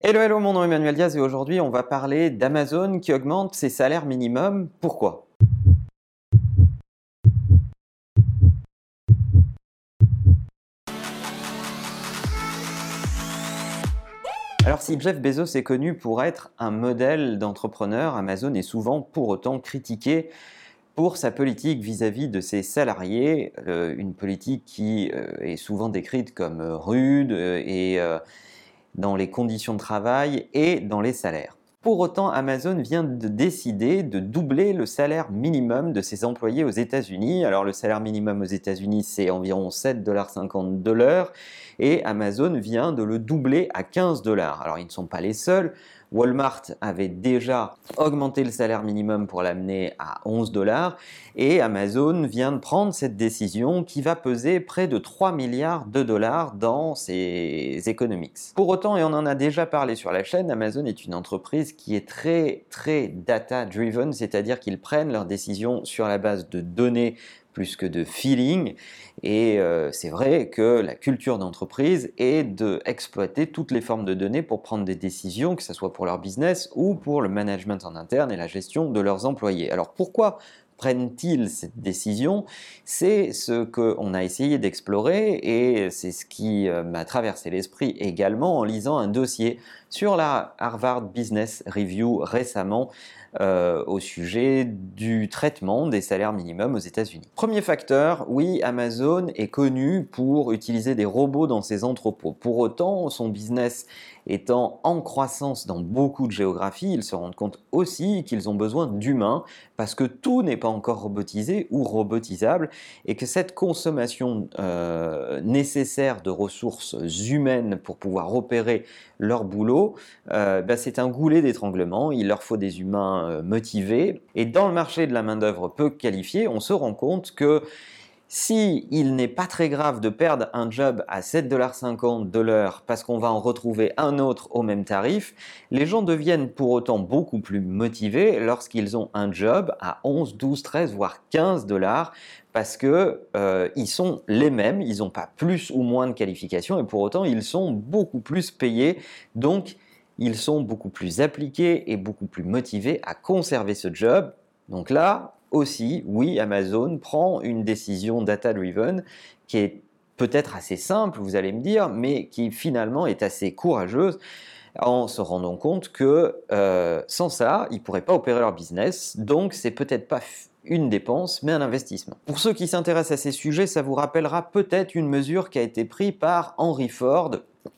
Hello, hello, mon nom est Emmanuel Diaz et aujourd'hui on va parler d'Amazon qui augmente ses salaires minimums. Pourquoi? Alors si Jeff Bezos est connu pour être un modèle d'entrepreneur, Amazon est souvent pour autant critiqué pour sa politique vis-à-vis de ses salariés, euh, une politique qui euh, est souvent décrite comme rude euh, et dans les conditions de travail et dans les salaires. Pour autant, Amazon vient de décider de doubler le salaire minimum de ses employés aux États-Unis. Alors le salaire minimum aux États-Unis, c'est environ 7,50$ de l'heure et Amazon vient de le doubler à 15 dollars. Alors ils ne sont pas les seuls. Walmart avait déjà augmenté le salaire minimum pour l'amener à 11 dollars et Amazon vient de prendre cette décision qui va peser près de 3 milliards de dollars dans ses economics. Pour autant, et on en a déjà parlé sur la chaîne, Amazon est une entreprise qui est très très data driven, c'est-à-dire qu'ils prennent leurs décisions sur la base de données plus que de feeling. Et euh, c'est vrai que la culture d'entreprise est d'exploiter toutes les formes de données pour prendre des décisions, que ce soit pour leur business ou pour le management en interne et la gestion de leurs employés. Alors pourquoi prennent-ils cette décision? C'est ce qu'on a essayé d'explorer et c'est ce qui euh, m'a traversé l'esprit également en lisant un dossier sur la Harvard Business Review récemment euh, au sujet du traitement des salaires minimums aux États-Unis. Premier facteur, oui, Amazon est connu pour utiliser des robots dans ses entrepôts. Pour autant, son business étant en croissance dans beaucoup de géographies, ils se rendent compte aussi qu'ils ont besoin d'humains parce que tout n'est pas encore robotisé ou robotisable et que cette consommation euh, nécessaire de ressources humaines pour pouvoir opérer leur boulot, euh, bah, c'est un goulet d'étranglement. Il leur faut des humains motivés. Et dans le marché de la main-d'œuvre peu qualifiée, on se rend compte que si il n'est pas très grave de perdre un job à 7,50$ de l'heure parce qu'on va en retrouver un autre au même tarif, les gens deviennent pour autant beaucoup plus motivés lorsqu'ils ont un job à 11, 12, 13, voire 15 dollars parce que euh, ils sont les mêmes, ils n'ont pas plus ou moins de qualifications et pour autant ils sont beaucoup plus payés. Donc ils sont beaucoup plus appliqués et beaucoup plus motivés à conserver ce job. Donc là, aussi, oui, Amazon prend une décision data-driven qui est peut-être assez simple, vous allez me dire, mais qui finalement est assez courageuse en se rendant compte que euh, sans ça, ils ne pourraient pas opérer leur business. Donc, c'est peut-être pas une dépense, mais un investissement. Pour ceux qui s'intéressent à ces sujets, ça vous rappellera peut-être une mesure qui a été prise par Henry Ford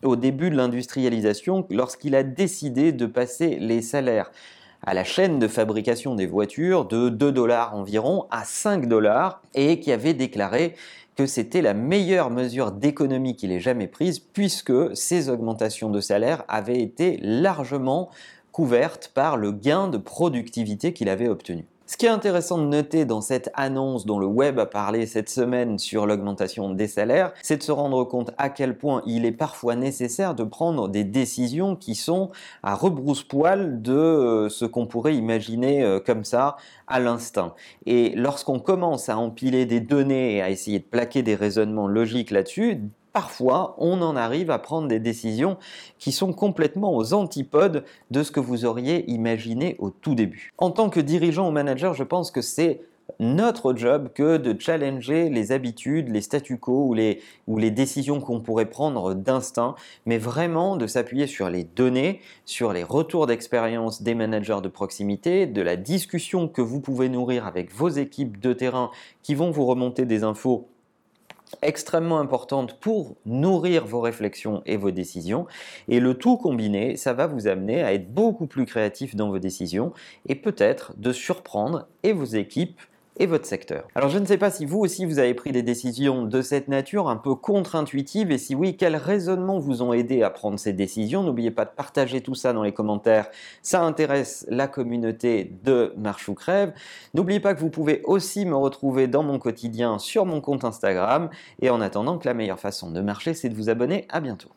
au début de l'industrialisation lorsqu'il a décidé de passer les salaires à la chaîne de fabrication des voitures de 2 dollars environ à 5 dollars et qui avait déclaré que c'était la meilleure mesure d'économie qu'il ait jamais prise puisque ces augmentations de salaire avaient été largement couvertes par le gain de productivité qu'il avait obtenu. Ce qui est intéressant de noter dans cette annonce dont le web a parlé cette semaine sur l'augmentation des salaires, c'est de se rendre compte à quel point il est parfois nécessaire de prendre des décisions qui sont à rebrousse-poil de euh, ce qu'on pourrait imaginer euh, comme ça à l'instinct. Et lorsqu'on commence à empiler des données et à essayer de plaquer des raisonnements logiques là-dessus, parfois on en arrive à prendre des décisions qui sont complètement aux antipodes de ce que vous auriez imaginé au tout début. En tant que dirigeant ou manager, je pense que c'est notre job que de challenger les habitudes, les statu quo ou les, ou les décisions qu'on pourrait prendre d'instinct, mais vraiment de s'appuyer sur les données, sur les retours d'expérience des managers de proximité, de la discussion que vous pouvez nourrir avec vos équipes de terrain qui vont vous remonter des infos extrêmement importante pour nourrir vos réflexions et vos décisions. Et le tout combiné, ça va vous amener à être beaucoup plus créatif dans vos décisions et peut-être de surprendre et vos équipes votre secteur. Alors je ne sais pas si vous aussi vous avez pris des décisions de cette nature un peu contre-intuitives et si oui, quels raisonnements vous ont aidé à prendre ces décisions? N'oubliez pas de partager tout ça dans les commentaires, ça intéresse la communauté de Marche ou Crève. N'oubliez pas que vous pouvez aussi me retrouver dans mon quotidien sur mon compte Instagram et en attendant que la meilleure façon de marcher c'est de vous abonner. À bientôt.